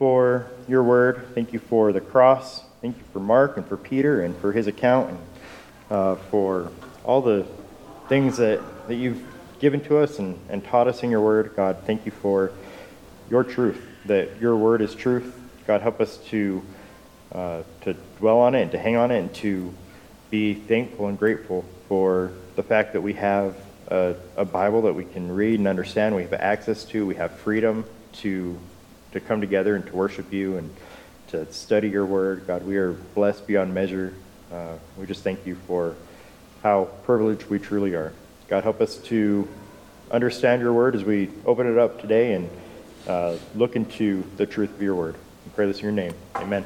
for your word. Thank you for the cross. Thank you for Mark and for Peter and for his account and uh, for all the things that, that you've given to us and, and taught us in your word. God, thank you for your truth, that your word is truth. God, help us to, uh, to dwell on it and to hang on it and to be thankful and grateful for the fact that we have a, a Bible that we can read and understand, we have access to, we have freedom to, to come together and to worship you and to study your word. God, we are blessed beyond measure. Uh, we just thank you for how privileged we truly are. God, help us to understand your word as we open it up today and uh, look into the truth of your word. We pray this in your name. Amen.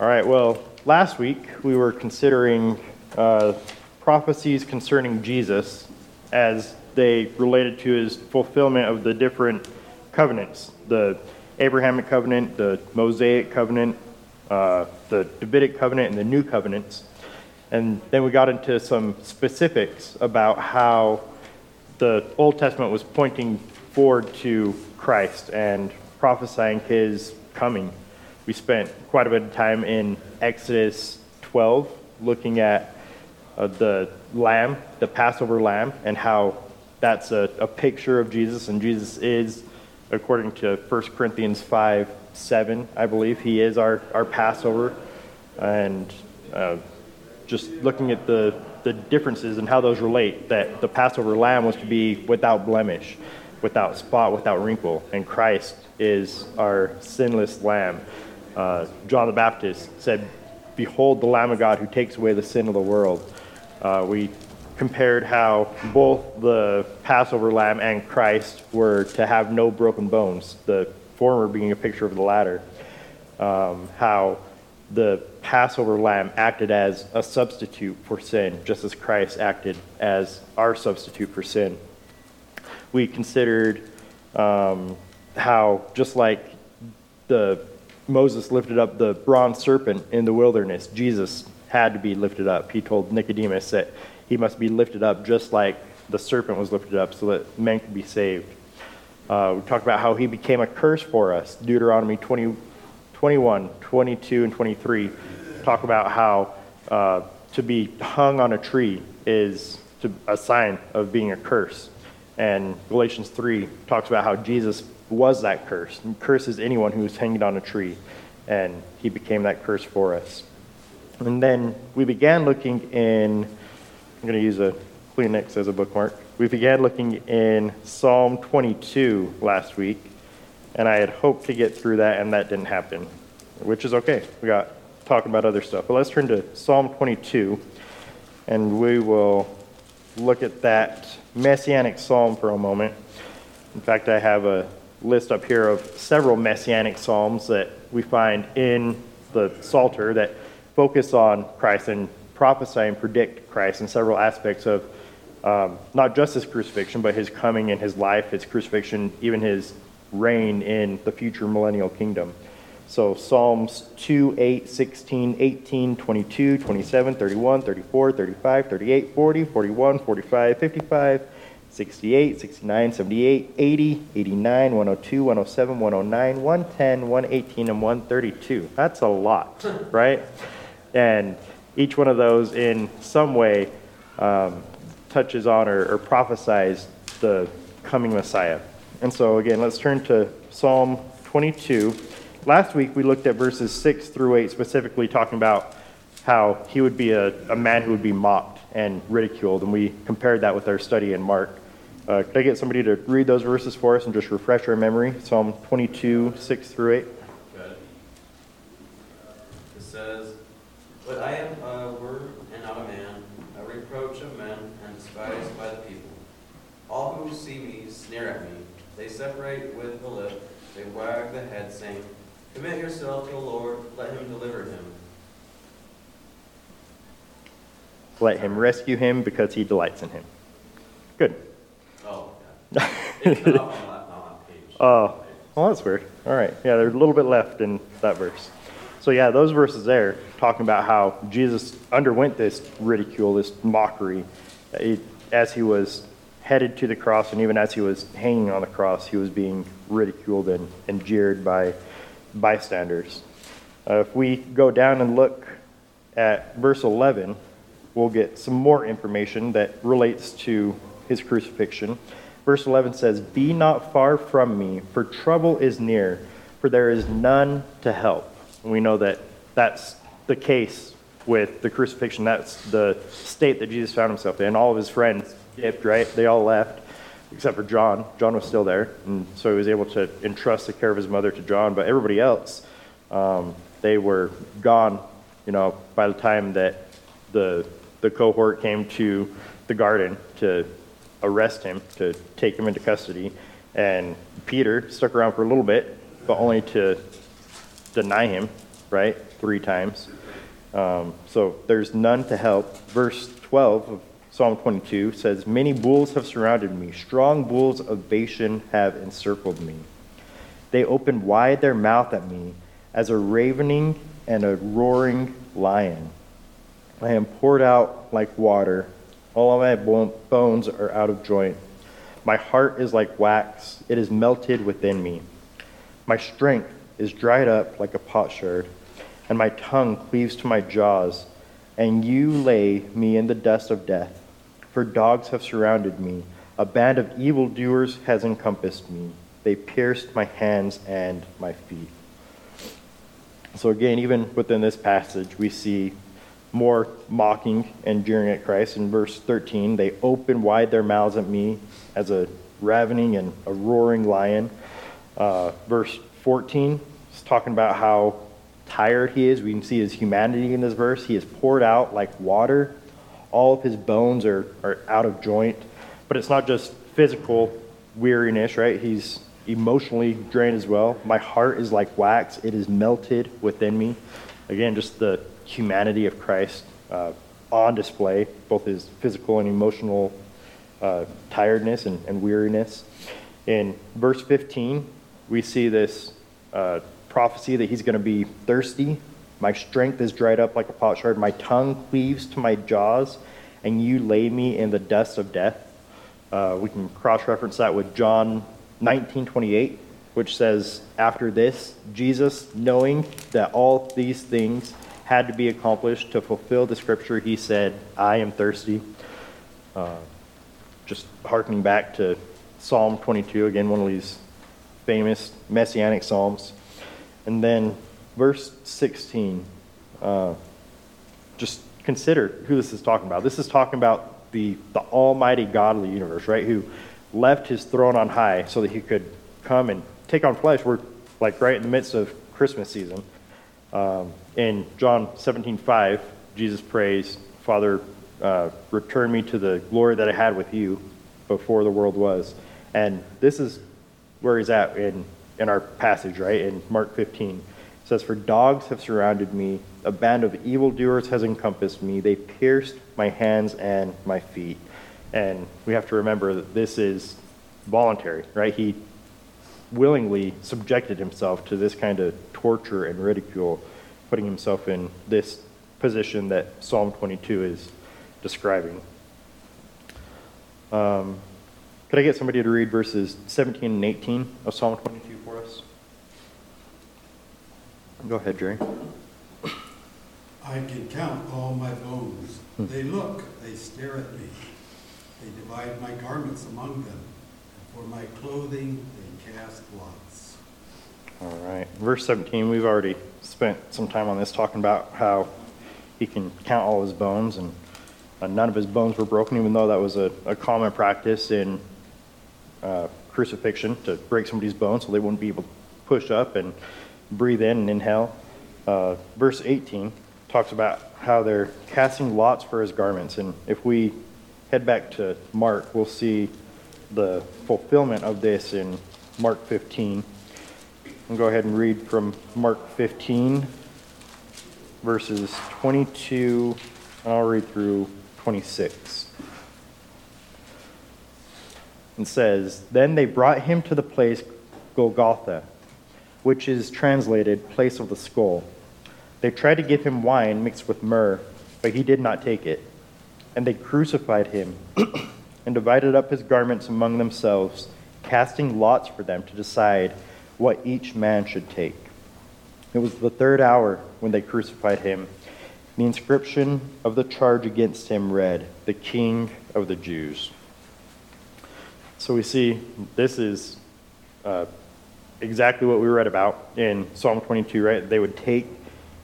All right, well, last week we were considering uh, prophecies concerning Jesus as they related to his fulfillment of the different covenants the Abrahamic covenant, the Mosaic covenant, uh, the Davidic covenant, and the new covenants. And then we got into some specifics about how the Old Testament was pointing forward to Christ and prophesying his coming. We spent quite a bit of time in Exodus 12 looking at uh, the lamb, the Passover lamb, and how that's a, a picture of Jesus, and Jesus is, according to 1 Corinthians 5 7, I believe, he is our, our Passover. And uh, just looking at the, the differences and how those relate, that the Passover lamb was to be without blemish, without spot, without wrinkle, and Christ is our sinless lamb. Uh, John the Baptist said, Behold the Lamb of God who takes away the sin of the world. Uh, we compared how both the Passover lamb and Christ were to have no broken bones, the former being a picture of the latter. Um, how the Passover lamb acted as a substitute for sin, just as Christ acted as our substitute for sin. We considered um, how, just like the Moses lifted up the bronze serpent in the wilderness, Jesus had to be lifted up. He told Nicodemus that he must be lifted up just like the serpent was lifted up so that men could be saved. Uh, we talked about how he became a curse for us. Deuteronomy 20, 21, 22, and 23 talk about how uh, to be hung on a tree is to, a sign of being a curse. And Galatians 3 talks about how Jesus was that curse. And curses anyone who's hanging on a tree. And he became that curse for us. And then we began looking in, I'm going to use a Kleenex as a bookmark. We began looking in Psalm 22 last week, and I had hoped to get through that, and that didn't happen, which is okay. We got talking about other stuff. But let's turn to Psalm 22, and we will look at that messianic psalm for a moment. In fact, I have a list up here of several messianic psalms that we find in the Psalter that focus on Christ and prophesy and predict Christ in several aspects of um, not just his crucifixion, but his coming and his life, his crucifixion, even his reign in the future millennial kingdom. So Psalms 2, 8, 16, 18, 22, 27, 31, 34, 35, 38, 40, 41, 45, 55, 68, 69, 78, 80, 89, 102, 107, 109, 110, 118, and 132. That's a lot, right? And each one of those, in some way, um, touches on or, or prophesies the coming Messiah. And so, again, let's turn to Psalm 22. Last week, we looked at verses 6 through 8, specifically talking about how he would be a, a man who would be mocked and ridiculed, and we compared that with our study in Mark. Uh, could I get somebody to read those verses for us and just refresh our memory? Psalm 22, 6 through 8. But I am a word and not a man, a reproach of men and despised by the people. All who see me sneer at me. They separate with the lip, they wag the head, saying, Commit yourself to the Lord, let him deliver him. Let him rescue him because he delights in him. Good. Oh, yeah. It's not on on page. Oh, well, that's weird. All right. Yeah, there's a little bit left in that verse. So, yeah, those verses there talking about how Jesus underwent this ridicule, this mockery, it, as he was headed to the cross, and even as he was hanging on the cross, he was being ridiculed and, and jeered by bystanders. Uh, if we go down and look at verse 11, we'll get some more information that relates to his crucifixion. Verse 11 says, Be not far from me, for trouble is near, for there is none to help. And we know that that's the case with the crucifixion. That's the state that Jesus found himself in. All of his friends dipped, right? They all left, except for John. John was still there, and so he was able to entrust the care of his mother to John. But everybody else, um, they were gone, you know, by the time that the the cohort came to the garden to arrest him, to take him into custody. And Peter stuck around for a little bit, but only to deny him, right? Three times. Um, so there's none to help. Verse 12 of Psalm 22 says, Many bulls have surrounded me, strong bulls of Bashan have encircled me. They opened wide their mouth at me as a ravening and a roaring lion. I am poured out like water. All my bones are out of joint. My heart is like wax, it is melted within me. My strength is dried up like a potsherd, and my tongue cleaves to my jaws. And you lay me in the dust of death, for dogs have surrounded me. A band of evildoers has encompassed me. They pierced my hands and my feet. So, again, even within this passage, we see more mocking and jeering at Christ. In verse 13, they open wide their mouths at me as a ravening and a roaring lion. Uh, verse 14 is talking about how tired he is. We can see his humanity in this verse. He is poured out like water. All of his bones are, are out of joint. But it's not just physical weariness, right? He's emotionally drained as well. My heart is like wax, it is melted within me. Again, just the humanity of Christ uh, on display, both his physical and emotional uh, tiredness and, and, weariness. In verse 15, we see this uh, prophecy that he's going to be thirsty. My strength is dried up like a potsherd. My tongue cleaves to my jaws, and you lay me in the dust of death. Uh, we can cross reference that with John 19 28, which says, After this, Jesus, knowing that all these things had to be accomplished to fulfill the scripture, he said, I am thirsty. Uh, just harkening back to Psalm 22, again, one of these famous messianic psalms. And then verse 16, uh, just consider who this is talking about. This is talking about the, the almighty God of the universe, right? Who left his throne on high so that he could come and take on flesh. We're like right in the midst of Christmas season. Um, in John 17, 5, Jesus prays, Father, uh, return me to the glory that I had with you before the world was. And this is where he's at in, in our passage, right? In Mark 15. It says, For dogs have surrounded me, a band of evildoers has encompassed me. They pierced my hands and my feet. And we have to remember that this is voluntary, right? He willingly subjected himself to this kind of torture and ridicule, putting himself in this position that Psalm 22 is describing. Um, could I get somebody to read verses 17 and 18 of Psalm 22 for us? Go ahead, Jerry. I can count all my bones. Hmm. They look, they stare at me. They divide my garments among them. And for my clothing, they cast lots. All right. Verse 17, we've already spent some time on this talking about how he can count all his bones, and uh, none of his bones were broken, even though that was a, a common practice in crucifixion to break somebody's bones so they wouldn't be able to push up and breathe in and inhale. Uh, verse 18 talks about how they're casting lots for his garments, and if we head back to Mark, we'll see the fulfillment of this in Mark 15. I'll go ahead and read from Mark 15, verses 22, and I'll read through 26. It says, Then they brought him to the place Golgotha, which is translated place of the skull. They tried to give him wine mixed with myrrh, but he did not take it. And they crucified him and divided up his garments among themselves, casting lots for them to decide what each man should take. It was the third hour when they crucified him. The inscription of the charge against him read, The King of the Jews. So we see this is uh, exactly what we read about in Psalm 22, right? They would take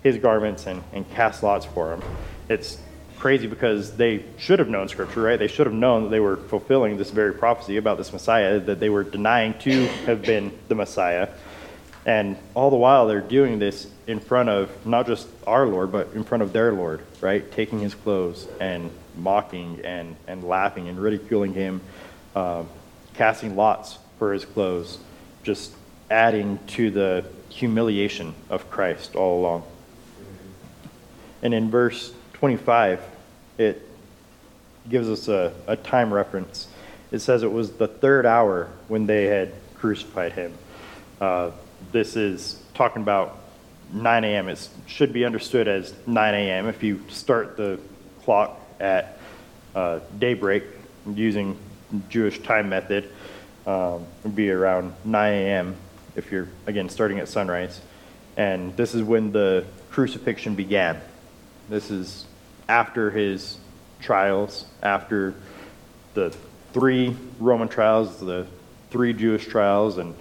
his garments and, and cast lots for him. It's crazy because they should have known Scripture, right? They should have known that they were fulfilling this very prophecy about this Messiah, that they were denying to have been the Messiah. And all the while, they're doing this in front of not just our Lord, but in front of their Lord, right? Taking his clothes and mocking and, and laughing and ridiculing him, um, casting lots for his clothes, just adding to the humiliation of Christ all along. And in verse 25, it gives us a, a time reference. It says it was the third hour when they had crucified him. Uh, this is talking about 9 a.m. It should be understood as 9 a.m. If you start the clock at uh, daybreak using Jewish time method, um, would be around 9 a.m. if you're, again, starting at sunrise. And this is when the crucifixion began. This is after his trials, after the three Roman trials, the three Jewish trials, and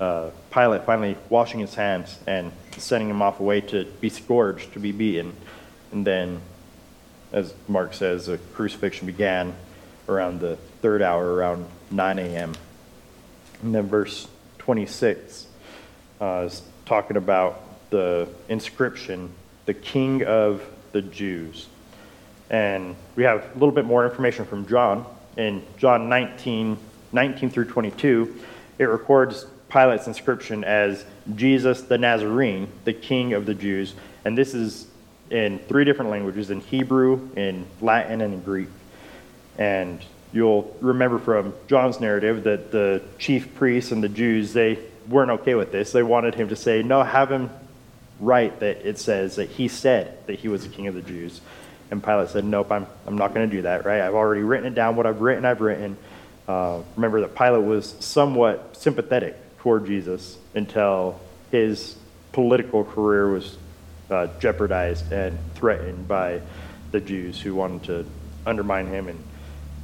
uh, Pilate finally washing his hands and sending him off away to be scourged, to be beaten. And then, as Mark says, the crucifixion began around the third hour, around 9 a.m. And then verse 26 uh, is talking about the inscription, the King of the Jews. And we have a little bit more information from John. In John 19, 19 through 22, it records Pilate's inscription as Jesus the Nazarene, the King of the Jews. And this is in three different languages in Hebrew, in Latin, and in Greek. And you'll remember from John's narrative that the chief priests and the Jews, they weren't okay with this. They wanted him to say, no, have him write that it says that he said that he was the king of the Jews. And Pilate said, nope, I'm, I'm not going to do that, right? I've already written it down. What I've written, I've written. Uh, remember that Pilate was somewhat sympathetic toward Jesus until his political career was uh, jeopardized and threatened by the Jews who wanted to undermine him and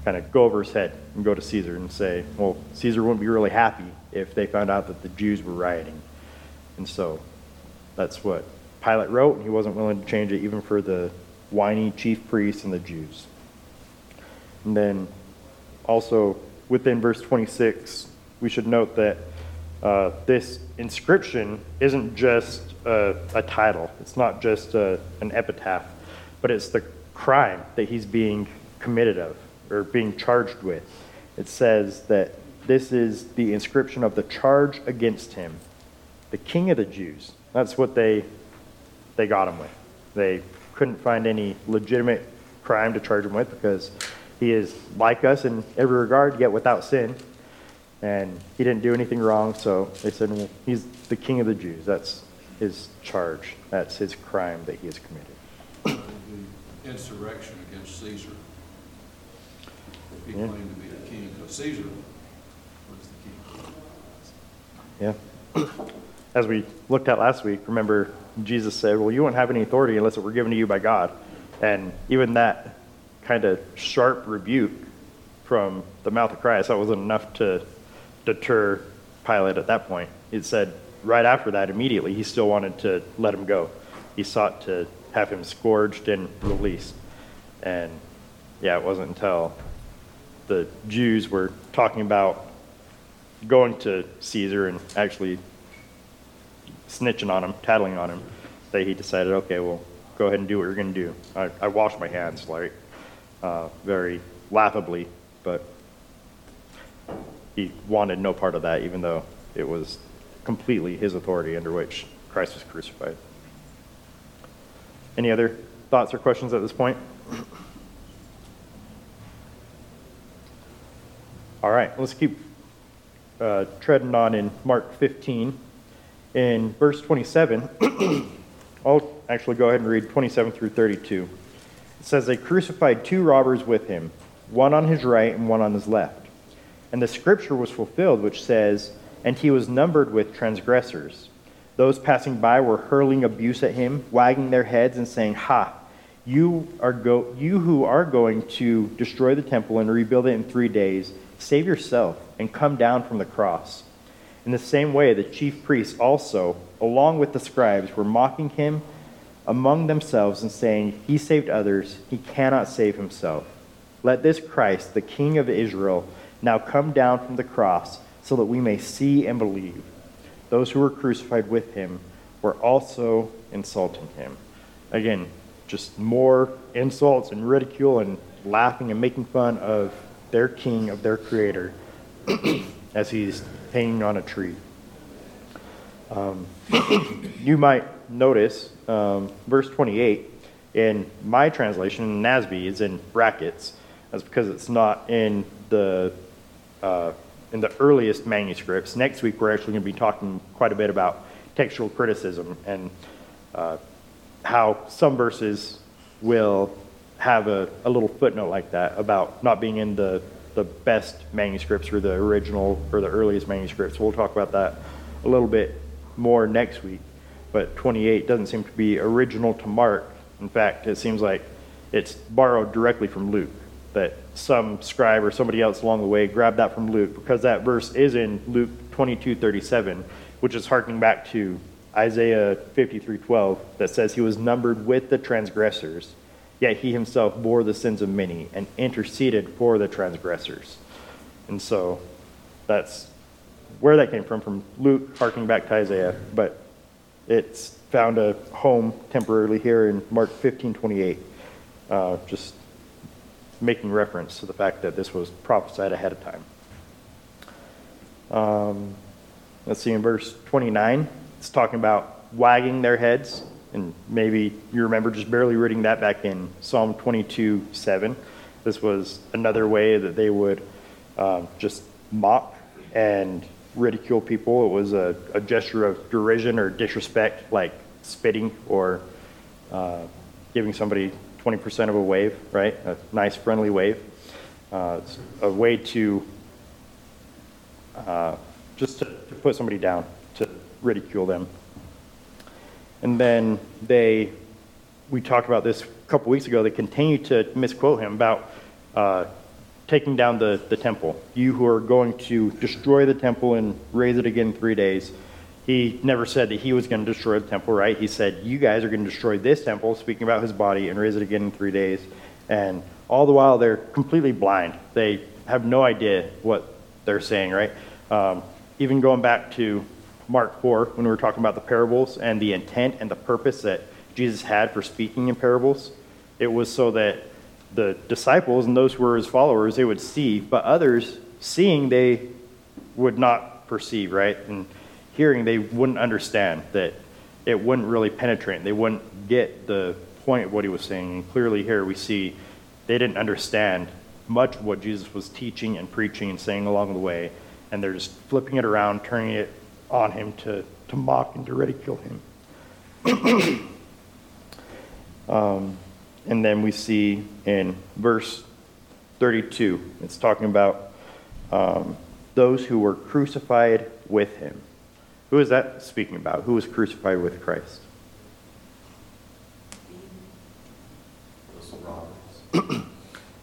kind of go over his head and go to Caesar and say, well, Caesar wouldn't be really happy if they found out that the Jews were rioting. And so that's what Pilate wrote, and he wasn't willing to change it even for the whiny chief priests and the Jews. And then also within verse 26, we should note that uh, this inscription isn't just a, title, it's not just a, an epitaph, but it's the crime that he's being committed of or being charged with. It says that this is the inscription of the charge against him, the king of the Jews. That's what they they got him with. They couldn't find any legitimate crime to charge him with because he is like us in every regard, yet without sin. And he didn't do anything wrong, so they said, well, he's the king of the Jews. That's his charge. That's his crime that he has committed. the insurrection against Caesar. He Yeah. claimed to be the king, because Caesar was the king. Yeah. As we looked at last week, remember Jesus said, Well, you won't have any authority unless it were given to you by God. And even that kind of sharp rebuke from the mouth of Christ, that wasn't enough to deter Pilate at that point. It said right after that, immediately, he still wanted to let him go. He sought to have him scourged and released. And yeah, it wasn't until the Jews were talking about going to Caesar and actually snitching on him, tattling on him, that he decided, okay, well, go ahead and do what you're going to do. I, I washed my hands, like, uh, very laughably, but he wanted no part of that, even though it was completely his authority under which Christ was crucified. Any other thoughts or questions at this point? All right, let's keep uh, treading on in Mark 15. In verse 27, I'll actually go ahead and read 27 through 32. It says, They crucified two robbers with him, one on his right and one on his left. And the scripture was fulfilled, which says, And he was numbered with transgressors. Those passing by were hurling abuse at him, wagging their heads and saying, Ha! You, are go- you who are going to destroy the temple and rebuild it in three days, save yourself and come down from the cross. In the same way, the chief priests also, along with the scribes, were mocking him among themselves and saying, He saved others, he cannot save himself. Let this Christ, the King of Israel, now come down from the cross so that we may see and believe. Those who were crucified with him were also insulting him. Again, just more insults and ridicule and laughing and making fun of their king, of their creator, as he's hanging on a tree. Um, you might notice um, verse 28 in my translation, NASB, is in brackets. That's because it's not in the uh, in the earliest manuscripts. Next week, we're actually going to be talking quite a bit about textual criticism and uh, how some verses will have a, a little footnote like that about not being in the, the best manuscripts or the original or the earliest manuscripts. We'll talk about that a little bit more next week. But 28 doesn't seem to be original to Mark. In fact, it seems like it's borrowed directly from Luke. That some scribe or somebody else along the way grabbed that from Luke because that verse is in Luke 22:37, which is harking back to Isaiah 53:12 that says he was numbered with the transgressors, yet he himself bore the sins of many and interceded for the transgressors. And so that's where that came from from Luke harking back to Isaiah, but it's found a home temporarily here in Mark 15:28. Uh, just making reference to the fact that this was prophesied ahead of time. Um, let's see, in verse 29, it's talking about wagging their heads. And maybe you remember just barely reading that back in Psalm 22 7. This was another way that they would um, just mock and ridicule people. It was a, a gesture of derision or disrespect, like spitting or uh, giving somebody 20% of a wave, right? A nice, friendly wave. Uh, it's a way to uh, just to, to put somebody down, to ridicule them. And then they, we talked about this a couple weeks ago, they continue to misquote him about uh, taking down the, the temple. You who are going to destroy the temple and raise it again in three days. He never said that he was going to destroy the temple, right? He said, You guys are going to destroy this temple, speaking about his body, and raise it again in three days. And all the while, they're completely blind. They have no idea what they're saying, right? Um, even going back to Mark 4, when we were talking about the parables and the intent and the purpose that Jesus had for speaking in parables, it was so that the disciples and those who were his followers, they would see, but others, seeing, they would not perceive, right? And hearing, they wouldn't understand, that it wouldn't really penetrate. They wouldn't get the point of what he was saying. And clearly, here we see they didn't understand much of what Jesus was teaching and preaching and saying along the way. And they're just flipping it around, turning it on him to, to mock and to ridicule him. um, and then we see in verse 32, it's talking about um, those who were crucified with him. Who is that speaking about? Who was crucified with Christ?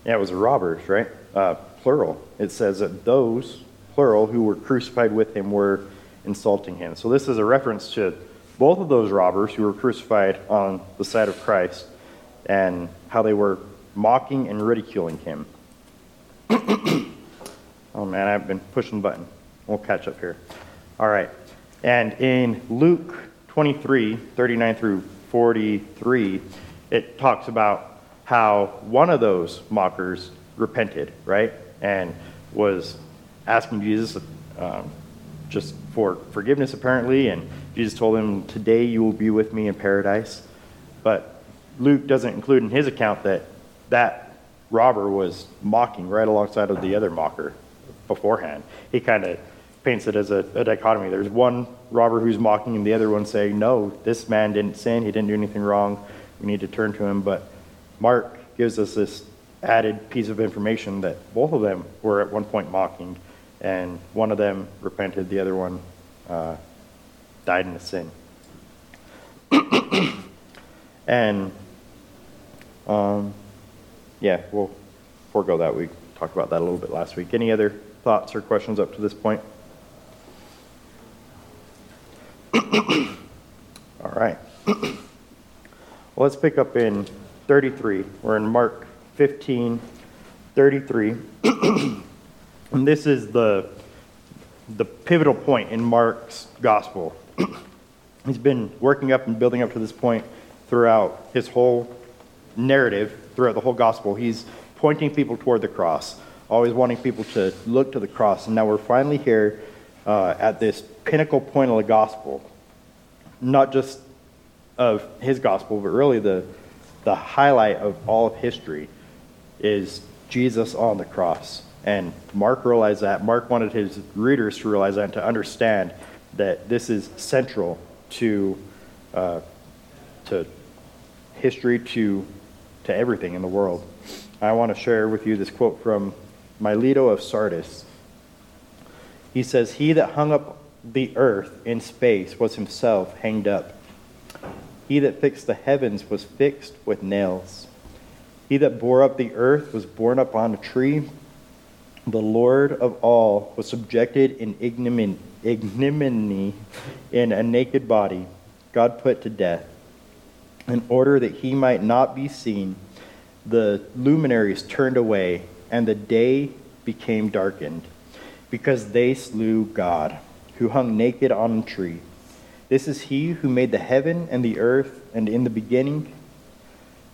Yeah, it was robbers, right? Uh, plural. It says that those, plural, who were crucified with him were insulting him. So this is a reference to both of those robbers who were crucified on the side of Christ and how they were mocking and ridiculing him. oh man, I've been pushing the button. We'll catch up here. All right. And in Luke 23, 39 through 43, it talks about how one of those mockers repented, right? And was asking Jesus um, just for forgiveness, apparently. And Jesus told him, Today you will be with me in paradise. But Luke doesn't include in his account that that robber was mocking right alongside of the other mocker beforehand. He kind of paints it as a, a, dichotomy. There's one robber who's mocking, and the other one saying, No, this man didn't sin. He didn't do anything wrong. We need to turn to him. But Mark gives us this added piece of information that both of them were at one point mocking, and one of them repented, the other one uh, died in a sin. and um, yeah, we'll forego that. We talked about that a little bit last week. Any other thoughts or questions up to this point? All right. well, let's pick up in 33. We're in Mark 15, 33. And this is the, the pivotal point in Mark's gospel. He's been working up and building up to this point throughout his whole narrative, throughout the whole gospel. He's pointing people toward the cross, always wanting people to look to the cross. And now we're finally here uh, at this pinnacle point of the gospel, not just of his gospel, but really the, the highlight of all of history is Jesus on the cross. And Mark realized that. Mark wanted his readers to realize that and to understand that this is central to, uh, to history, to, to everything in the world. I want to share with you this quote from Melito of Sardis. He says, He that hung up the earth in space was himself hanged up. He that fixed the heavens was fixed with nails. He that bore up the earth was borne up on a tree. The Lord of all was subjected in ignominy, in a naked body, God put to death, in order that he might not be seen. The luminaries turned away, and the day became darkened, because they slew God, who hung naked on a tree. This is he who made the heaven and the earth, and in the beginning,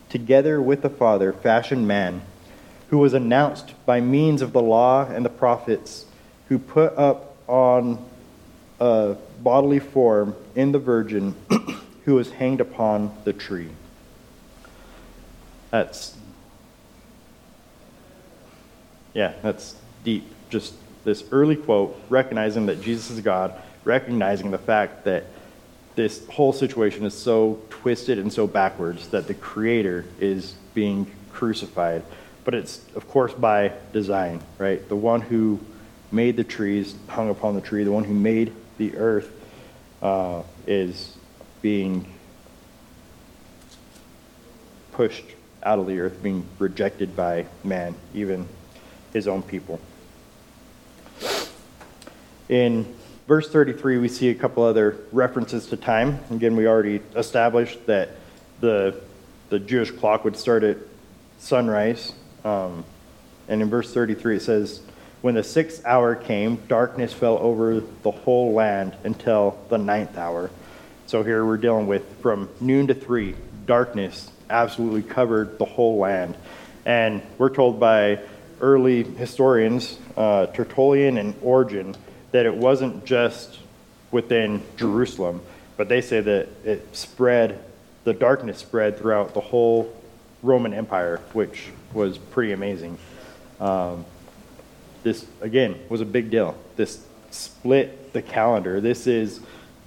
together with the Father, fashioned man, who was announced by means of the law and the prophets, who put up on a bodily form in the virgin, who was hanged upon the tree. That's, yeah, that's deep. Just this early quote, recognizing that Jesus is God, recognizing the fact that this whole situation is so twisted and so backwards that the creator is being crucified but it's of course by design right the one who made the trees hung upon the tree the one who made the earth uh, is being pushed out of the earth being rejected by man even his own people in verse 33, we see a couple other references to time. Again, we already established that the, the Jewish clock would start at sunrise. Um, and in verse 33, it says, When the sixth hour came, darkness fell over the whole land until the ninth hour. So here we're dealing with from noon to three, darkness absolutely covered the whole land. And we're told by early historians, uh, Tertullian and Origen, that it wasn't just within Jerusalem, but they say that it spread, the darkness spread throughout the whole Roman Empire, which was pretty amazing. Um, this, again, was a big deal. This split the calendar. This is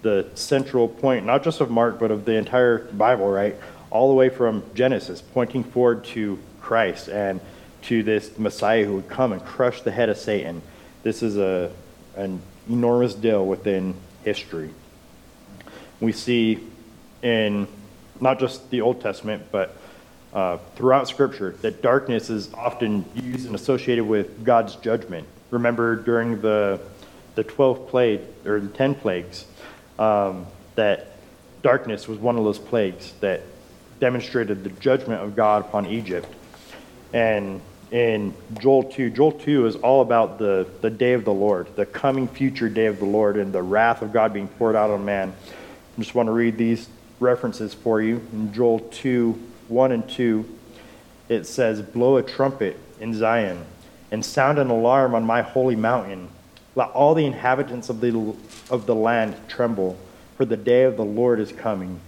the central point, not just of Mark, but of the entire Bible, right? All the way from Genesis, pointing forward to Christ and to this Messiah who would come and crush the head of Satan. This is a, an enormous deal within history. We see in not just the Old Testament, but uh, throughout Scripture, that darkness is often used and associated with God's judgment. Remember during the the 12 plague or the 10 plagues, um, that darkness was one of those plagues that demonstrated the judgment of God upon Egypt. And in Joel 2. Joel 2 is all about the, the day of the Lord, the coming future day of the Lord, and the wrath of God being poured out on man. I just want to read these references for you. In Joel 2 1 and 2, it says, Blow a trumpet in Zion and sound an alarm on my holy mountain. Let all the inhabitants of the, of the land tremble, for the day of the Lord is coming.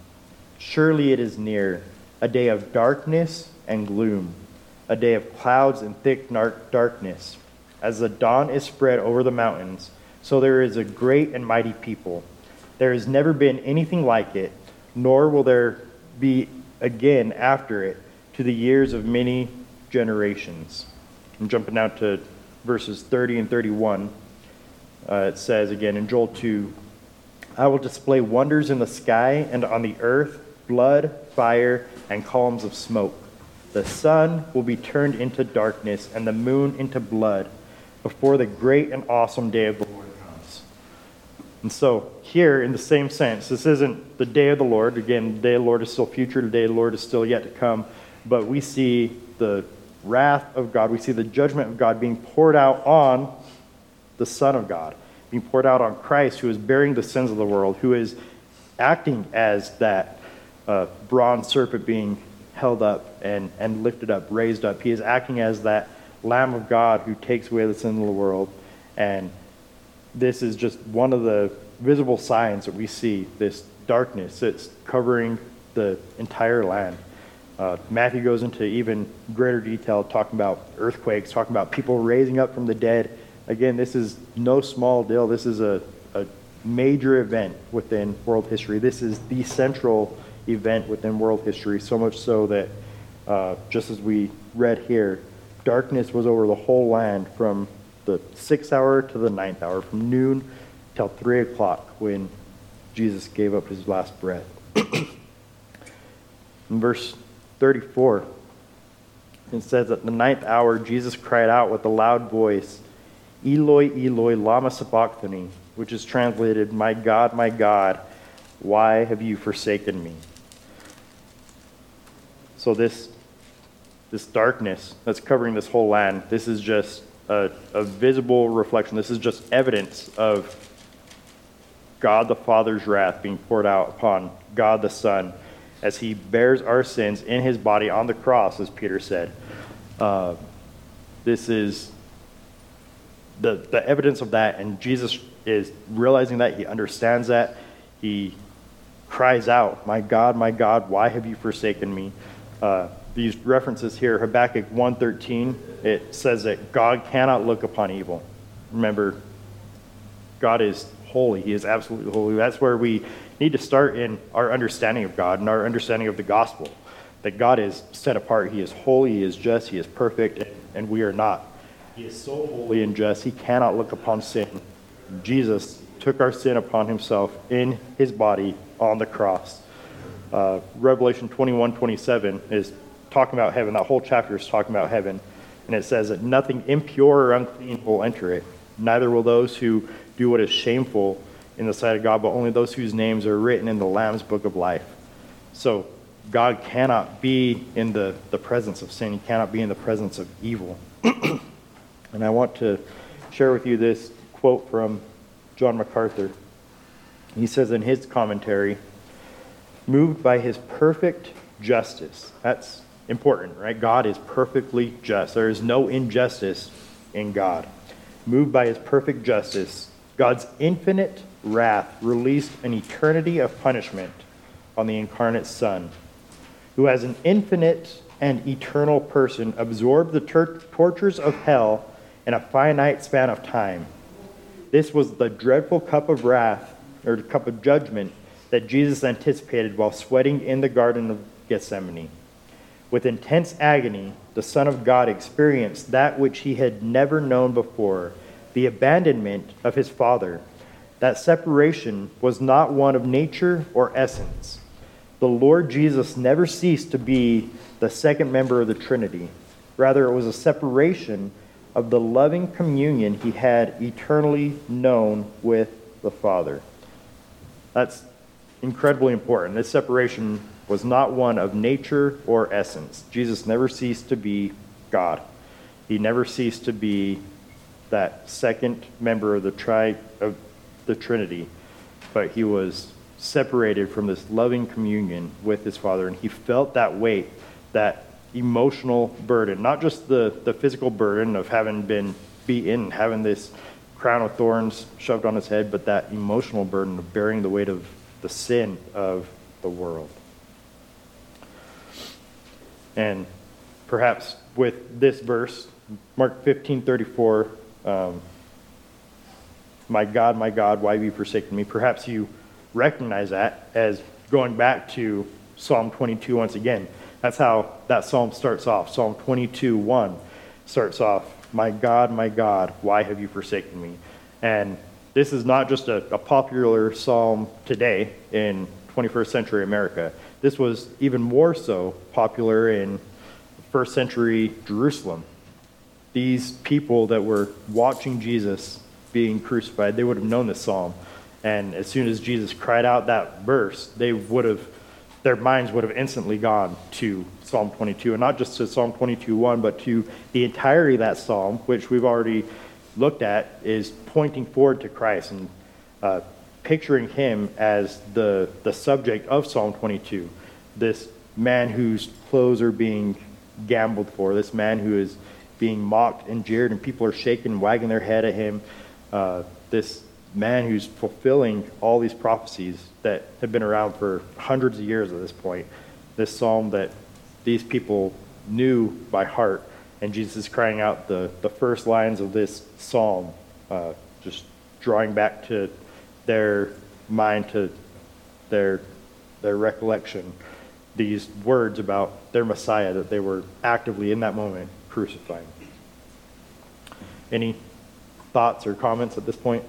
Surely it is near, a day of darkness and gloom a day of clouds and thick darkness. As the dawn is spread over the mountains, so there is a great and mighty people. There has never been anything like it, nor will there be again after it, to the years of many generations. I'm jumping down to verses 30 and 31. Uh, it says again in Joel 2 I will display wonders in the sky and on the earth, blood, fire, and columns of smoke. The sun will be turned into darkness and the moon into blood before the great and awesome day of the. And so, here, in the same sense, this isn't the day of the Lord. Again, the day of the Lord is still future, the day of the Lord is still yet to come. But we see the wrath of God, we see the judgment of God being poured out on the Son of God, being poured out on Christ, who is bearing the sins of the world, who is acting as that uh, bronze serpent being held up and, and lifted up, raised up. He is acting as that Lamb of God who takes away the sin of the world. And this is just one of the visible signs that we see this darkness that's covering the entire land. Uh, Matthew goes into even greater detail, talking about earthquakes, talking about people raising up from the dead. Again, this is no small deal. This is a, a major event within world history. This is the central event within world history, so much so that, uh, just as we read here, darkness was over the whole land from the sixth hour to the ninth hour, from noon till three o'clock when Jesus gave up his last breath. In verse 34, it says, At the ninth hour, Jesus cried out with a loud voice, Eloi, Eloi, Lama Sabachthani, which is translated, My God, my God, why have you forsaken me? So, this, this darkness that's covering this whole land, this is just a, a visible reflection. This is just evidence of God the Father's wrath being poured out upon God the Son as he bears our sins in his body on the cross, as Peter said. Uh, this is the, the evidence of that, and Jesus is realizing that. He understands that. He cries out, My God, my God, why have you forsaken me? Uh, these references here, Habakkuk 1.13, it says that God cannot look upon evil. Remember, God is holy. He is absolutely holy. That's where we need to start in our understanding of God and our understanding of the gospel. That God is set apart. He is holy, He is just, He is perfect, and we are not. He is so holy and just, He cannot look upon sin. Jesus took our sin upon Himself in His body on the cross. Uh, Revelation 21 27 is talking about heaven. That whole chapter is talking about heaven. And it says that nothing impure or unclean will enter it. Neither will those who do what is shameful in the sight of God, but only those whose names are written in the Lamb's book of life. So God cannot be in the, the presence of sin, He cannot be in the presence of evil. and I want to share with you this quote from John MacArthur. He says in his commentary, moved by his perfect justice. That's important, right? God is perfectly just. There is no injustice in God. Moved by his perfect justice, God's infinite wrath released an eternity of punishment on the incarnate Son, who, as an infinite and eternal person, absorbed the tor- tortures of hell in a finite span of time. This was the dreadful cup of wrath, or cup of judgment, that Jesus anticipated while sweating in the Garden of Gethsemane. With intense agony, the Son of God experienced that which he had never known before the abandonment of his Father. That separation was not one of nature or essence. The Lord Jesus never ceased to be the second member of the Trinity. Rather, it was a separation of the loving communion he had eternally known with the Father. That's incredibly important. This separation was not one of nature or essence. Jesus never ceased to be God. He never ceased to be that second member of the tri of the Trinity, but he was separated from this loving communion with his Father, and he felt that weight, that emotional burden, not just the, the physical burden of having been beaten, having this crown of thorns shoved on his head, but that emotional burden of bearing the weight of the sin of the world. And perhaps with this verse, Mark 15 34, um, my God, my God, why have you forsaken me? Perhaps you recognize that as going back to Psalm 22 once again. That's how that psalm starts off. Psalm 22 1 starts off, My God, my God, why have you forsaken me? And this is not just a, a popular psalm today in 21st century America. This was even more so popular in first century Jerusalem. These people that were watching Jesus being crucified, they would have known this psalm. And as soon as Jesus cried out that verse, they would have, their minds would have instantly gone to Psalm 22. And not just to Psalm 22 1, but to the entirety of that psalm, which we've already looked at, is pointing forward to Christ and uh, picturing him as the, the subject of Psalm 22. This man whose clothes are being gambled for, this man who is being mocked and jeered, and people are shaking, and wagging their head at him. Uh, this man who's fulfilling all these prophecies that have been around for hundreds of years at this point. This psalm that these people knew by heart, and Jesus is crying out the, the first lines of this psalm, uh, just drawing back to their mind, to their, their recollection, these words about their Messiah that they were actively in that moment crucifying. Any thoughts or comments at this point?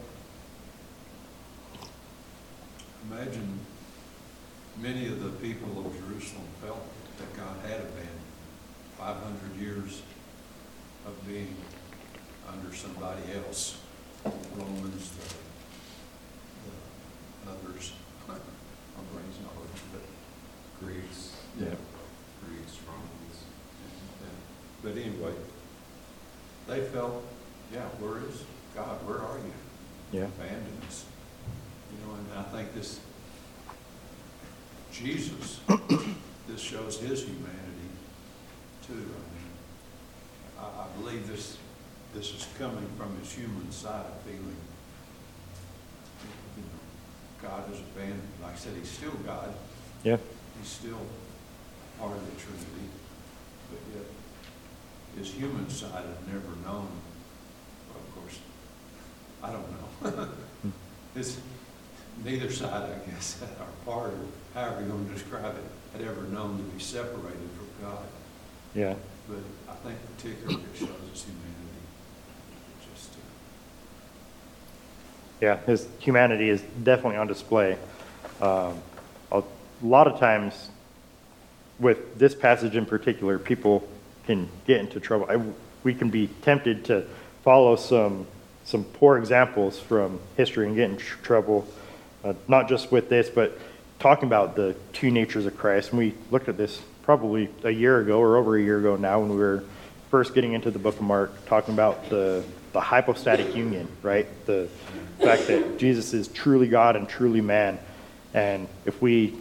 Imagine many of the people of Jerusalem felt that God had abandoned five hundred years of being under somebody else, Romans, the, the others. My brain's not working, but Greeks. Yeah. Greeks, Romans. But anyway, they felt, yeah, where is God? Where are you? Yeah. Abandoned us. You know, and I think this, Jesus, this shows his humanity too. I mean, I, I believe this, this is coming from his human side, of feeling, you know, God is abandoned. Like I said, he's still God. Yeah. He's still part of the Trinity, but yet his human side had never known, well, of course, I don't know. It's, neither side, I guess, or part, or however you want to describe it, had ever known to be separated from God. Yeah. But I think particularly it shows his humanity. Just, uh, Yeah, his humanity is definitely on display. Um, a lot of times, with this passage in particular, people can get into trouble. I, we can be tempted to follow some some poor examples from history and get in tr- trouble, uh, not just with this, but talking about the two natures of Christ. And we looked at this probably a year ago or over a year ago now when we were first getting into the book of Mark, talking about the, the hypostatic union, right? The fact that Jesus is truly God and truly man. And if we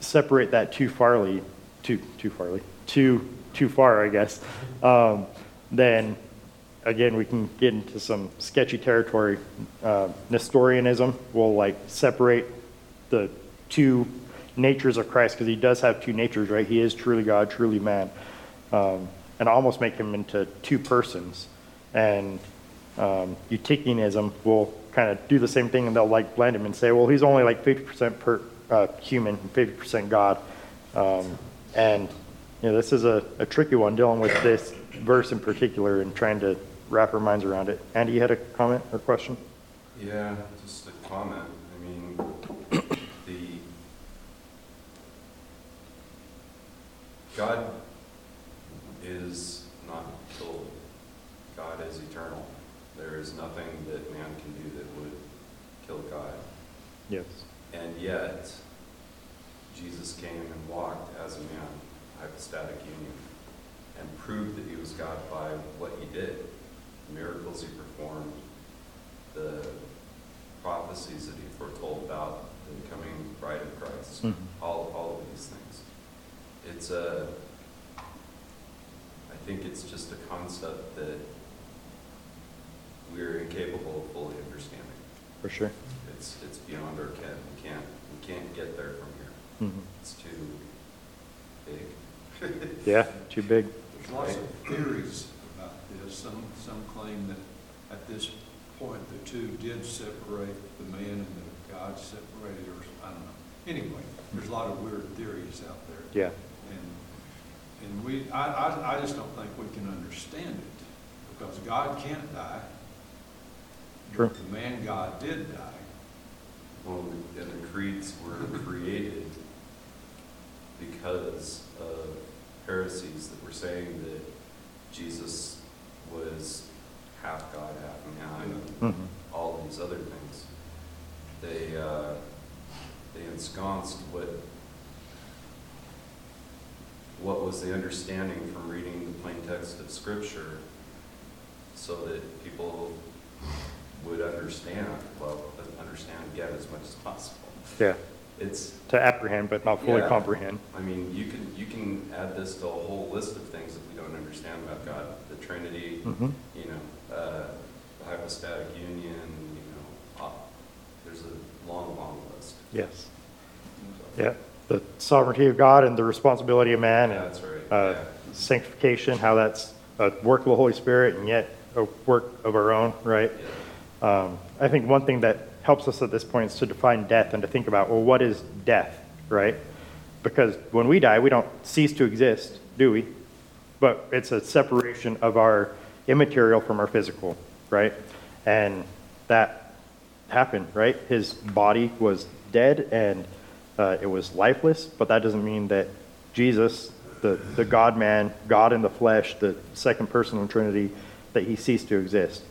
separate that too farly, too, too farly, too, too far, I guess, um, then again, we can get into some sketchy territory. Uh, Nestorianism will like separate the two natures of Christ because he does have two natures, right? He is truly God, truly man, um, and almost make him into two persons. And um, Eutychianism will kind of do the same thing, and they'll like blend him and say, well, he's only like 50% per, uh, human, and 50% God. Um, and you know, this is a, a tricky one dealing with this verse in particular and trying to wrap our minds around it. Andy, you had a comment or question? Yeah, just a comment. I mean, the, God is not killable. God is eternal. There is nothing that man can do that would kill God. Yes. And yet, Jesus came and walked as a man, hypostatic union, and proved that he was God by what he did, the miracles he performed, the prophecies that he foretold about the coming bride of Christ, Mhm. all, all of these things. It's a, I think it's just a concept that we're incapable of fully understanding. For sure. It's, it's beyond our ken. We can't, we can't get there from here. Mhm. It's too big. Yeah, too big. There's lots of theories about this. Some, some claim that at this point, the two did separate, the man and the God separated, or, I don't know. Anyway, there's a lot of weird theories out there. Yeah. And And we, I, I, I just don't think we can understand it, because God can't die. True. The man God did die. Well, and the creeds were created because of heresies that were saying that Jesus was half God, half man, and Mhm. all these other things. They, uh, they ensconced what, what was the understanding from reading the plain text of Scripture so that people would understand, well, understand again as much as possible. Yeah, It's, to apprehend, but not fully Yeah. comprehend. I mean, you can, you can add this to a whole list of things that we don't understand about God, the Trinity, Mhm. you know, uh, the hypostatic union, you know, uh, there's a long, long list. Yes. Yeah, the sovereignty of God and the responsibility of man Yeah, and that's right, uh, yeah. sanctification, how that's a work of the Holy Spirit and yet a work of our own, right? Um, I think one thing that helps us at this point is to define death and to think about, well, what is death, right? Because when we die, we don't cease to exist, do we? But it's a separation of our immaterial from our physical, right? And that happened, right? His body was dead and uh, it was lifeless, but that doesn't mean that Jesus, the, the God man, God in the flesh, the second person of the Trinity, that he ceased to exist.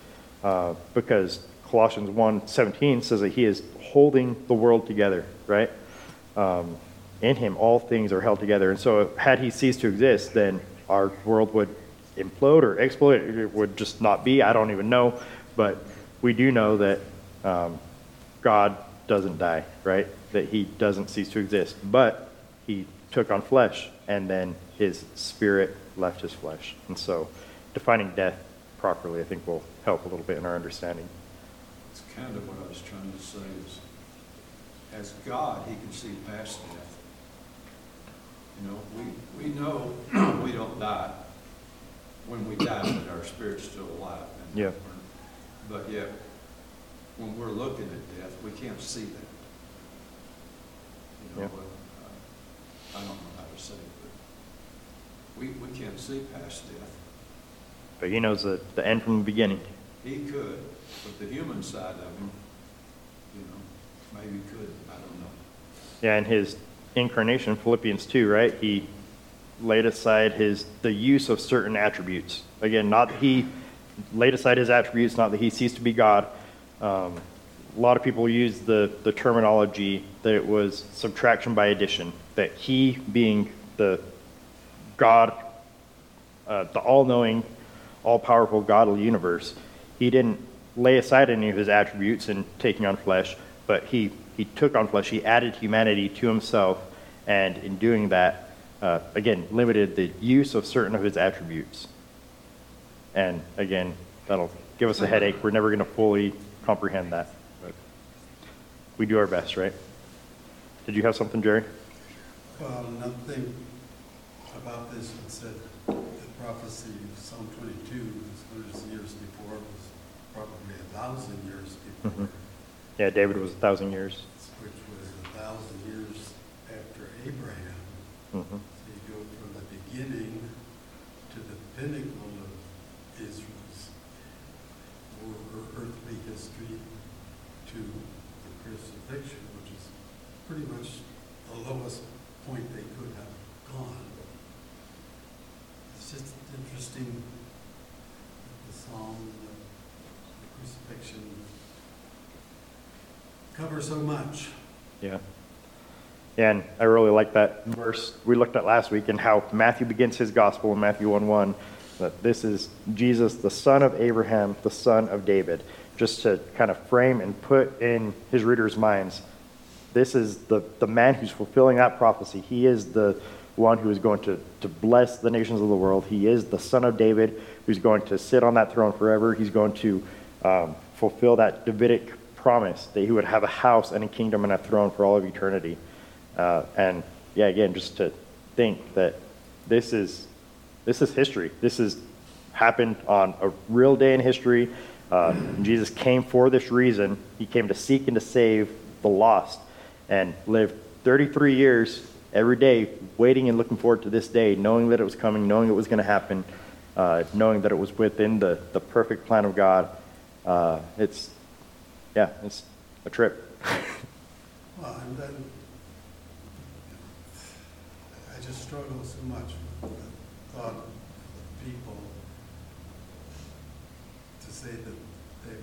Uh, because Colossians 1 17 says that he is holding the world together, right? Um, in him, all things are held together. And so, had he ceased to exist, then our world would implode or explode. It would just not be. I don't even know. But we do know that um, God doesn't die, right? That he doesn't cease to exist. But he took on flesh, and then his spirit left his flesh. And so, defining death properly, I think, will help a little bit in our understanding. It's kind of what I was trying to say is, as God, he can see past death. You know, we, we know we don't die when we die, but our spirit's still alive. and Yeah. But yet, when we're looking at death, we can't see that. You know, Yeah. but, uh, I don't know how to say it, but we, we can't see past death. But he knows the, the end from the beginning. He could, but the human side of him, you know, maybe could, I don't know. Yeah, in his incarnation, Philippians 2, right? He laid aside his the use of certain attributes. Again, not that he laid aside his attributes, not that he ceased to be God. Um, a lot of people use the, the terminology that it was subtraction by addition, that he being the God, uh, the all knowing, all powerful God of the universe, he didn't lay aside any of his attributes in taking on flesh, but he, he took on flesh. He added humanity to himself, and in doing that, uh, again, limited the use of certain of his attributes. And again, that'll give us a headache. We're never going to fully comprehend that. But we do our best, right? Did you have something, Jerry? Well, nothing about this that said the prophecy of Psalm 22 was hundreds of years before, it was probably a thousand years before, Mhm. Yeah, David was a thousand years. which was a thousand years after Abraham. hmm So you go from the beginning to the pinnacle of Israel's or or earthly history to the crucifixion, which is pretty much the lowest point they could have gone. It's just interesting that the psalm, the the crucifixion cover so much. Yeah. And I really like that verse we looked at last week and how Matthew begins his gospel in Matthew 1 1, that this is Jesus, the son of Abraham, the son of David. Just to kind of frame and put in his readers' minds, this is the, the man who's fulfilling that prophecy. He is the one who is going to, to bless the nations of the world. He is the son of David who's going to sit on that throne forever. He's going to um, fulfill that Davidic promise that he would have a house and a kingdom and a throne for all of eternity. Uh, and yeah, again, just to think that this is this is history. This has happened on a real day in history. Uh, Jesus came for this reason. He came to seek and to save the lost, and lived 33 years every day, waiting and looking forward to this day, knowing that it was coming, knowing it was going to happen, uh, knowing that it was within the, the perfect plan of God. Uh, it's, yeah, it's a trip. Well, and then, I just struggle so much with the thought of people to say that they,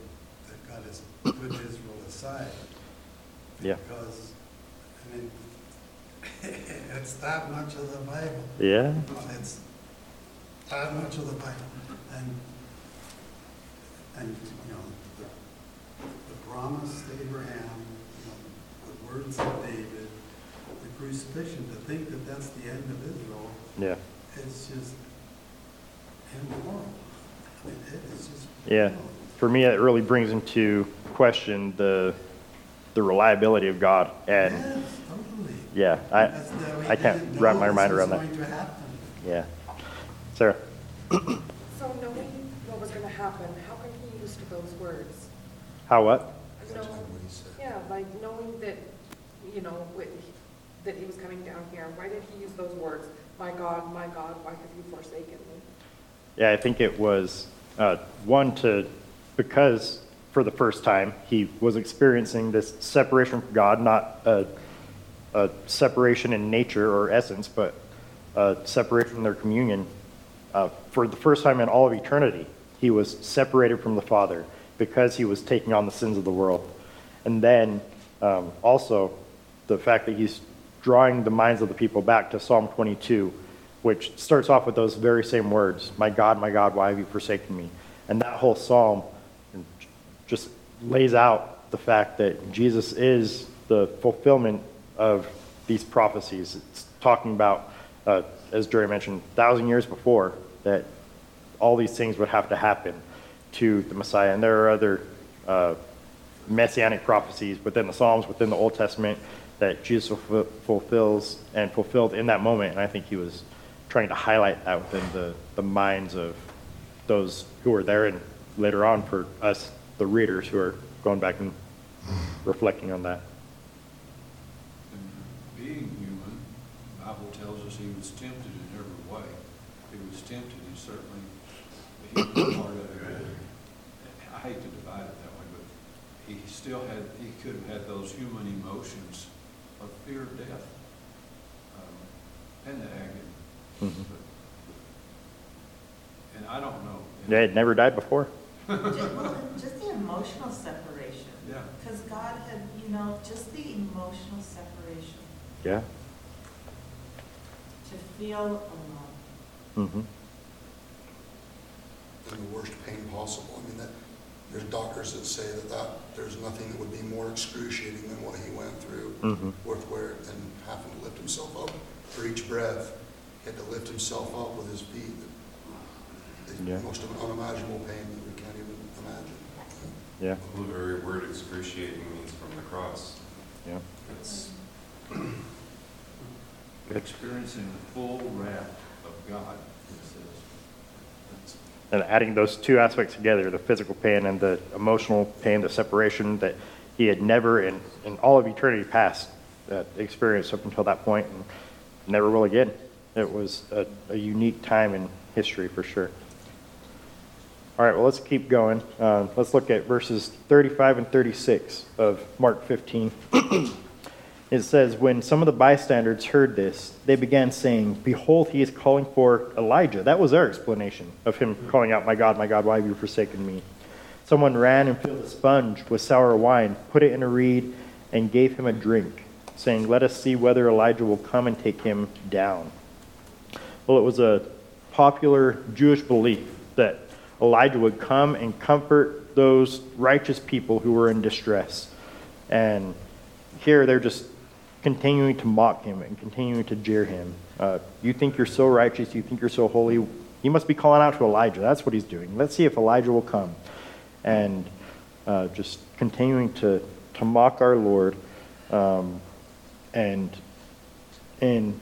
that God has put Israel aside. Yeah. Because, I mean, it's that much of the Bible. Yeah. It's that much of the Bible. And, and, you know, promise to Abraham, you know, the words of David, the crucifixion, to think that that's the end of Israel, Yeah. it's just immoral. I mean, it is just. Yeah. immoral. For me, it really brings into question the, the reliability of God. And Yes, totally. yeah, I, That's I can't wrap my mind around that. going to happen. yeah. Sarah? So knowing what was gonna happen, how can he use those words? How what? Yeah, like knowing that, you know, that he was coming down here, why did he use those words? My God, my God, why have you forsaken me? Yeah, I think it was uh, one to because for the first time he was experiencing this separation from God, not a, a separation in nature or essence, but a separation in their communion. Uh, for the first time in all of eternity, he was separated from the Father because he was taking on the sins of the world. And then um, also the fact that he's drawing the minds of the people back to Psalm 22, which starts off with those very same words My God, my God, why have you forsaken me? And that whole psalm just lays out the fact that Jesus is the fulfillment of these prophecies. It's talking about, uh, as Jerry mentioned, thousand years before, that all these things would have to happen to the Messiah. And there are other uh, messianic prophecies within the Psalms, within the Old Testament, that Jesus fulfill- fulfills and fulfilled in that moment. And I think he was trying to highlight that within the, the minds of those who were there and later on for us, the readers, who are going back and reflecting on that. And being human, the Bible tells us he was tempted in every way. He was tempted, he certainly, part of it. I hate to divide it that way, but he still had, he could have had those human emotions of fear of death, um, and the agony. Mhm. But- And I don't know. They had never died before. Just, well, just the emotional separation. Yeah. Because God had, you know, just the emotional separation, Yeah. to feel alone. Mm-hmm. in the worst pain possible. I mean, that, there's doctors that say that that, there's nothing that would be more excruciating than what he went through Mhm. with where, and having to lift himself up for each breath. He had to lift himself up with his feet. The Yeah. most unimaginable pain that we can't even imagine. Yeah. The very word excruciating means from the cross. Yeah. It's, Experiencing the full wrath of God, it says. That's- And adding those two aspects together, the physical pain and the emotional pain, the separation that he had never in, in all of eternity past uh, experienced up until that point and never will again. It was a, a unique time in history for sure. All right, well, let's keep going. Uh, let's look at verses 35 and 36 of Mark 15. It says, When some of the bystanders heard this, they began saying, Behold, he is calling for Elijah. That was their explanation of him calling out, My God, my God, why have you forsaken me? Someone ran and filled a sponge with sour wine, put it in a reed, and gave him a drink, saying, Let us see whether Elijah will come and take him down. Well, it was a popular Jewish belief that Elijah would come and comfort those righteous people who were in distress. And here they're just continuing to mock him and continuing to jeer him. Uh, you think you're so righteous, you think you're so holy. He must be calling out to Elijah. That's what he's doing. Let's see if Elijah will come. And uh, just continuing to, to mock our Lord. Um, and in,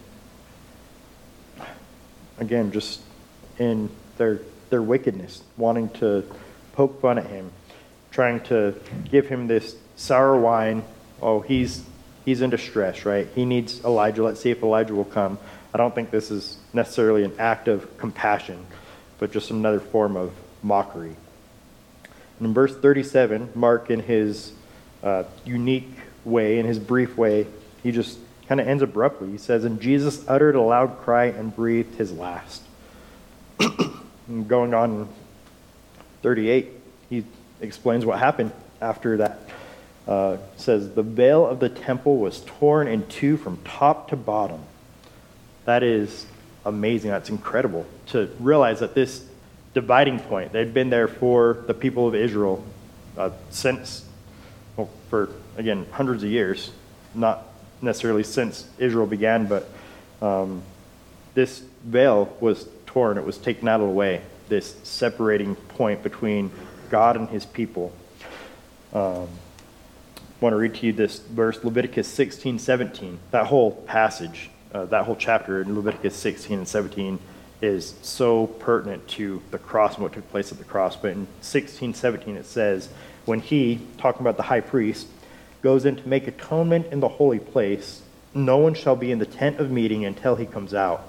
again, just in their, their wickedness, wanting to poke fun at him, trying to give him this sour wine. Oh, he's He's in distress, right? He needs Elijah. Let's see if Elijah will come. I don't think this is necessarily an act of compassion, but just another form of mockery. And in verse 37, Mark, in his uh, unique way, in his brief way, he just kind of ends abruptly. He says, And Jesus uttered a loud cry and breathed his last. going on 38, he explains what happened after that. Uh, says, The veil of the temple was torn in two from top to bottom. That is amazing. That's incredible to realize that this dividing point, they'd been there for the people of Israel uh, since, well, for, again, hundreds of years. Not necessarily since Israel began, but um, this veil was torn, it was taken out of the way, this separating point between God and his people. Um, I want to read to you this verse, Leviticus 16, 17. That whole passage, uh, that whole chapter in Leviticus 16 and 17 is so pertinent to the cross and what took place at the cross. But in 16, 17, it says, when he, talking about the high priest, goes in to make atonement in the holy place, no one shall be in the tent of meeting until he comes out,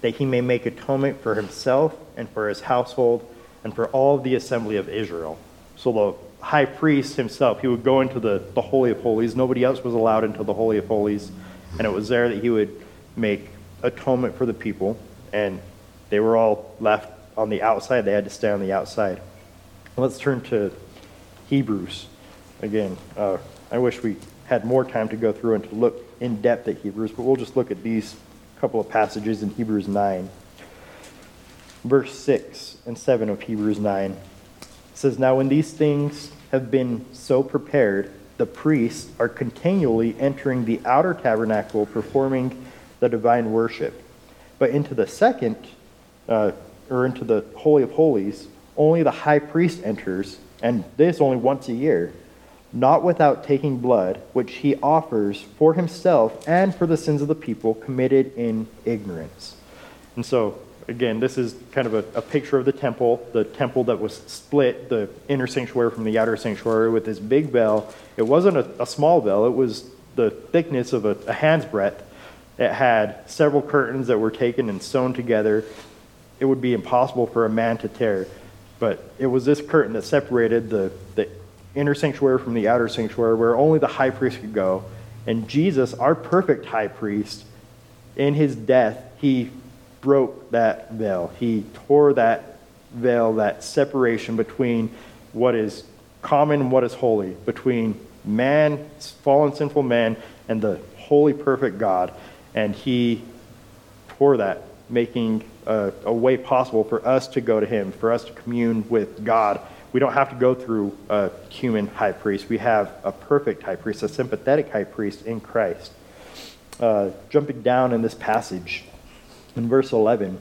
that he may make atonement for himself and for his household and for all the assembly of Israel. So the high priest himself, he would go into the, the Holy of Holies. Nobody else was allowed into the Holy of Holies. And it was there that he would make atonement for the people. And they were all left on the outside. They had to stay on the outside. Let's turn to Hebrews again. Uh, I wish we had more time to go through and to look in depth at Hebrews, but we'll just look at these couple of passages in Hebrews 9. Verse 6 and 7 of Hebrews 9 says, Now when these things have been so prepared, the priests are continually entering the outer tabernacle, performing the divine worship. But into the second, uh, or into the Holy of Holies, only the high priest enters, and this only once a year not without taking blood, which he offers for himself and for the sins of the people committed in ignorance. And so, again, this is kind of a, a, picture of the temple, the temple that was split, the inner sanctuary from the outer sanctuary with this big bell. It wasn't a, a small bell, it was the thickness of a, a hand's breadth. It had several curtains that were taken and sewn together. It would be impossible for a man to tear. But it was this curtain that separated the, the inner sanctuary from the outer sanctuary where only the high priest could go. And Jesus, our perfect high priest, in his death, he broke that veil. He tore that veil, that separation between what is common and what is holy, between man, fallen, sinful man, and the holy, perfect God. And he tore that, making a, a way possible for us to go to him, for us to commune with God we don't have to go through a human high priest. We have a perfect high priest, a sympathetic high priest in Christ. Uh, jumping down in this passage, in verse 11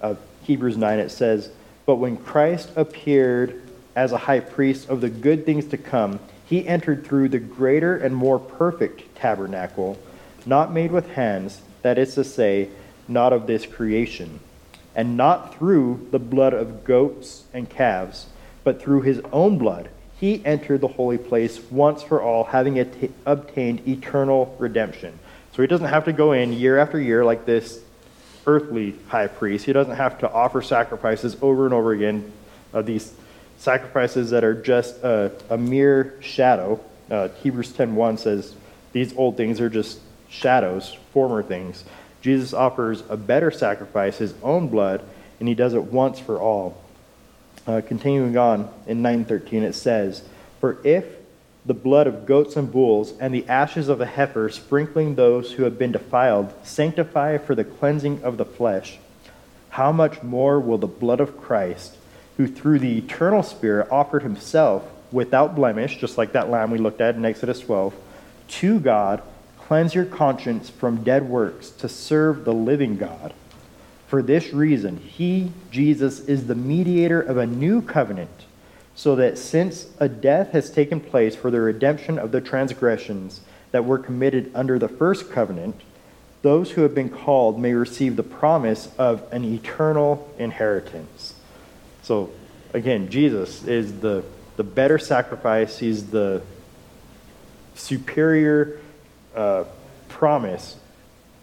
of Hebrews 9, it says, But when Christ appeared as a high priest of the good things to come, he entered through the greater and more perfect tabernacle, not made with hands, that is to say, not of this creation, and not through the blood of goats and calves but through his own blood he entered the holy place once for all, having at- obtained eternal redemption. So he doesn't have to go in year after year like this earthly high priest. He doesn't have to offer sacrifices over and over again, uh, these sacrifices that are just a, a mere shadow. Uh, Hebrews 10.1 says these old things are just shadows, former things. Jesus offers a better sacrifice, his own blood, and he does it once for all. Uh, continuing on in 913, it says, For if the blood of goats and bulls and the ashes of a heifer, sprinkling those who have been defiled, sanctify for the cleansing of the flesh, how much more will the blood of Christ, who through the eternal Spirit offered himself without blemish, just like that lamb we looked at in Exodus 12, to God, cleanse your conscience from dead works to serve the living God? For this reason, he, Jesus, is the mediator of a new covenant, so that since a death has taken place for the redemption of the transgressions that were committed under the first covenant, those who have been called may receive the promise of an eternal inheritance. So, again, Jesus is the, the better sacrifice, he's the superior uh, promise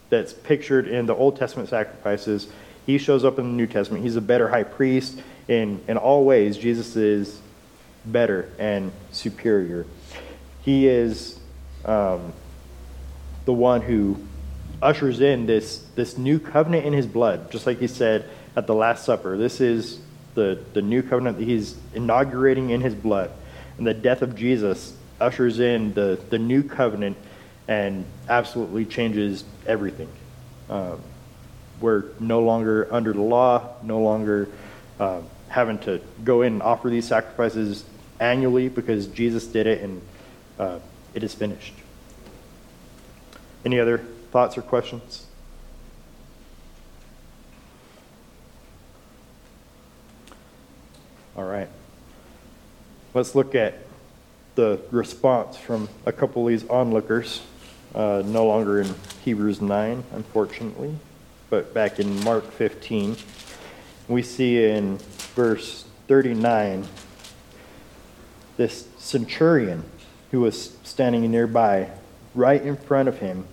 that's pictured in the Old Testament sacrifices. He shows up in the New Testament. He's a better high priest. In, in all ways, Jesus is better and superior. He is um, the one who ushers in this, this new covenant in his blood, just like he said at the Last Supper. This is the, the new covenant that he's inaugurating in his blood. And the death of Jesus ushers in the, the new covenant and absolutely changes everything. Um, we're no longer under the law, no longer uh, having to go in and offer these sacrifices annually because Jesus did it and uh, it is finished. Any other thoughts or questions? All right. Let's look at the response from a couple of these onlookers. Uh, no longer in Hebrews 9, unfortunately, but back in Mark 15. We see in verse 39 this centurion who was standing nearby, right in front of him,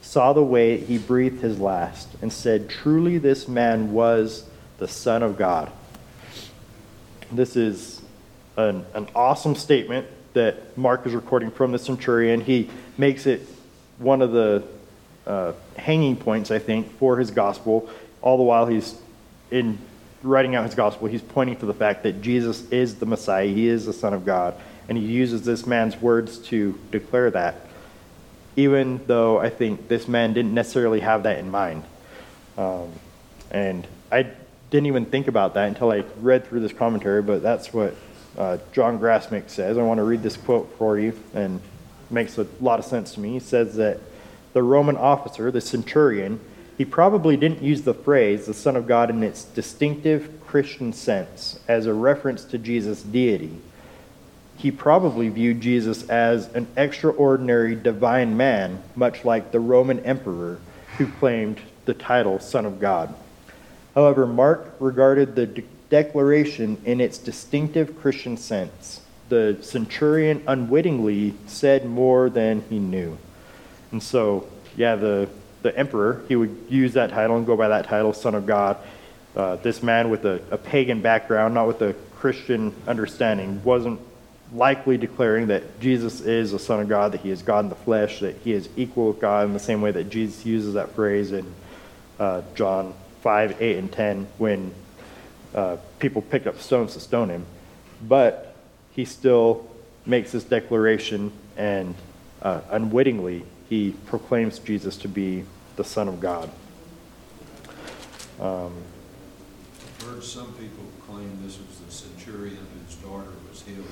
saw the way he breathed his last and said, Truly, this man was the Son of God. This is an, an awesome statement that Mark is recording from the centurion. He makes it one of the uh, hanging points, I think, for his gospel. All the while he's in writing out his gospel, he's pointing to the fact that Jesus is the Messiah, he is the Son of God, and he uses this man's words to declare that, even though I think this man didn't necessarily have that in mind. Um, and I didn't even think about that until I read through this commentary, but that's what uh, John Grassmick says. I want to read this quote for you, and makes a lot of sense to me. He says that the Roman officer, the centurion, he probably didn't use the phrase the Son of God in its distinctive Christian sense as a reference to Jesus' deity. He probably viewed Jesus as an extraordinary divine man, much like the Roman emperor who claimed the title Son of God. However, Mark regarded the de- declaration in its distinctive Christian sense. The centurion unwittingly said more than he knew. And so, yeah, the the emperor, he would use that title and go by that title, Son of God. Uh, this man with a, a pagan background, not with a Christian understanding, wasn't likely declaring that Jesus is the Son of God, that he is God in the flesh, that he is equal with God in the same way that Jesus uses that phrase in uh, John 5, 8, and 10 when uh, people picked up stones to stone him. But he still makes this declaration and uh, unwittingly he proclaims Jesus to be the Son of God. Um, I've heard some people claim this was the centurion whose daughter was healed,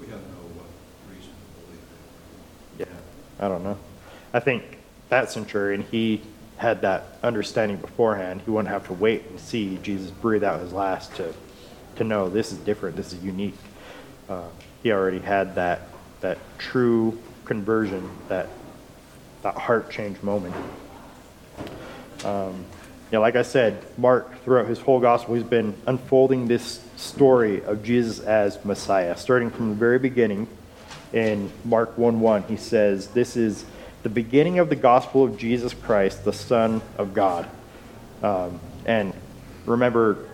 we have no what reason to believe that. yeah, I don't know. I think that centurion, he had that understanding beforehand. He wouldn't have to wait and see Jesus breathe out his last to, to know this is different, this is unique. Uh, he already had that, that true conversion, that, that heart change moment. Um, yeah, like I said, Mark, throughout his whole gospel, he's been unfolding this story of Jesus as Messiah. Starting from the very beginning in Mark 1 1, he says, This is the beginning of the gospel of Jesus Christ, the Son of God. Um, and remember,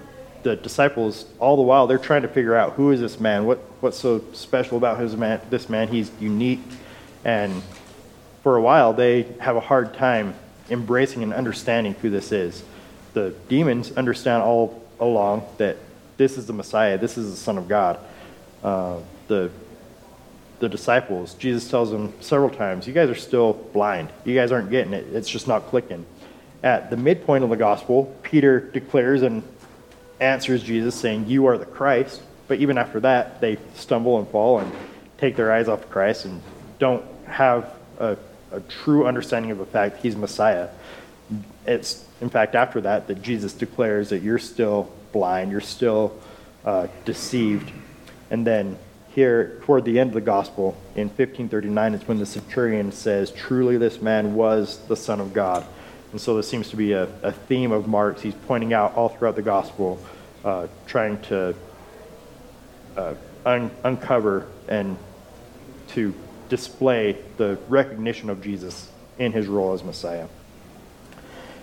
the disciples, all the while, they're trying to figure out who is this man? What, what's so special about his man, this man? He's unique. And for a while, they have a hard time embracing and understanding who this is. The demons understand all along that this is the Messiah, this is the Son of God. Uh, the the disciples, Jesus tells them several times, You guys are still blind. You guys aren't getting it. It's just not clicking. At the midpoint of the gospel, Peter declares and answers Jesus, saying, You are the Christ. But even after that, they stumble and fall and take their eyes off Christ and don't have a a true understanding of the fact he's Messiah. It's, in fact, after that that Jesus declares that you're still blind, you're still uh, deceived. And then here, toward the end of the gospel, in 1539, it's when the centurion says, Truly, this man was the Son of God. And so this seems to be a, a theme of Mark's. He's pointing out all throughout the gospel, uh, trying to uh, un- uncover and to display the recognition of Jesus in his role as Messiah.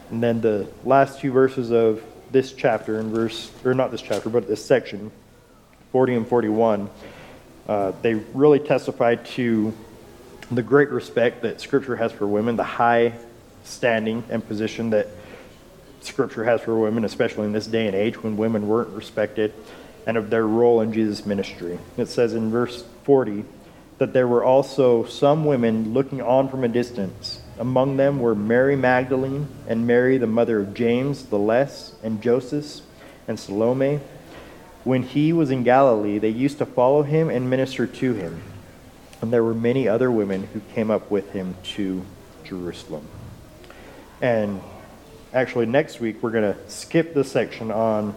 And then the last two verses of this chapter, in verse, or not this chapter, but this section, 40 and 41, uh, they really testify to the great respect that Scripture has for women, the high standing and position that Scripture has for women, especially in this day and age when women weren't respected, and of their role in Jesus' ministry. It says in verse 40 that there were also some women looking on from a distance. Among them were Mary Magdalene and Mary, the mother of James the Less, and Joseph and Salome. When he was in Galilee, they used to follow him and minister to him. And there were many other women who came up with him to Jerusalem. And actually, next week, we're going to skip the section on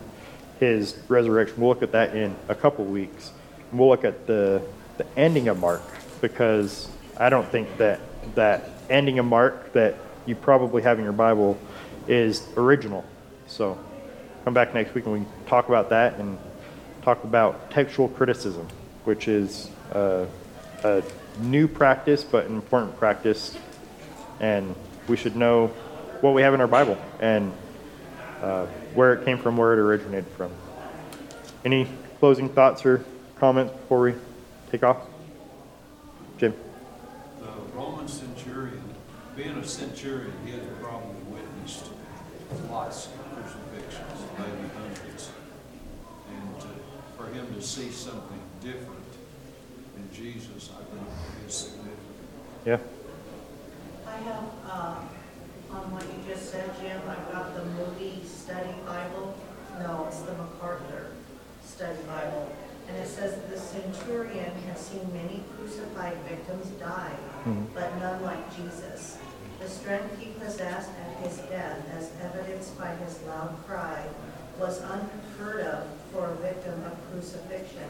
his resurrection. We'll look at that in a couple weeks. We'll look at the, the ending of Mark because I don't think that that ending of Mark that you probably have in your Bible is original. So come back next week and we can talk about that and talk about textual criticism, which is uh, a new practice but an important practice. And we should know what we have in our Bible and uh, where it came from, where it originated from. Any closing thoughts or comments before we take off? Jim? The Roman centurion, being a centurion, he had probably witnessed lots of crucifixions, maybe hundreds. And to- for him to see something different in Jesus, I think is significant. Yeah? I have, uh, on what you just said, Jim, I've got the Moody Study Bible. No, it's the MacArthur Study Bible. And it says that the centurion had seen many crucified victims die, Mhm. but none like Jesus. The strength he possessed at his death, as evidenced by his loud cry, was unheard of for a victim of crucifixion.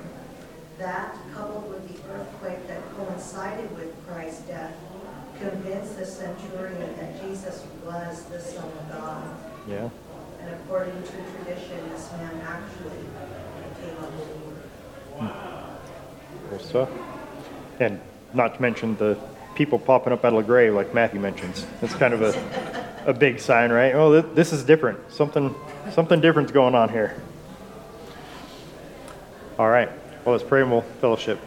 That, coupled with the earthquake that coincided with Christ's death, convinced the centurion that Jesus was the Son of God. Yeah? And according to tradition, this man actually became a Hmm. believer. Cool stuff. And not to mention the people popping up out of the grave, like Matthew mentions. That's kind of a, a big sign, right? Oh, th- this is different. Something, something different's going on here. All right. Well, let's pray and we'll fellowship.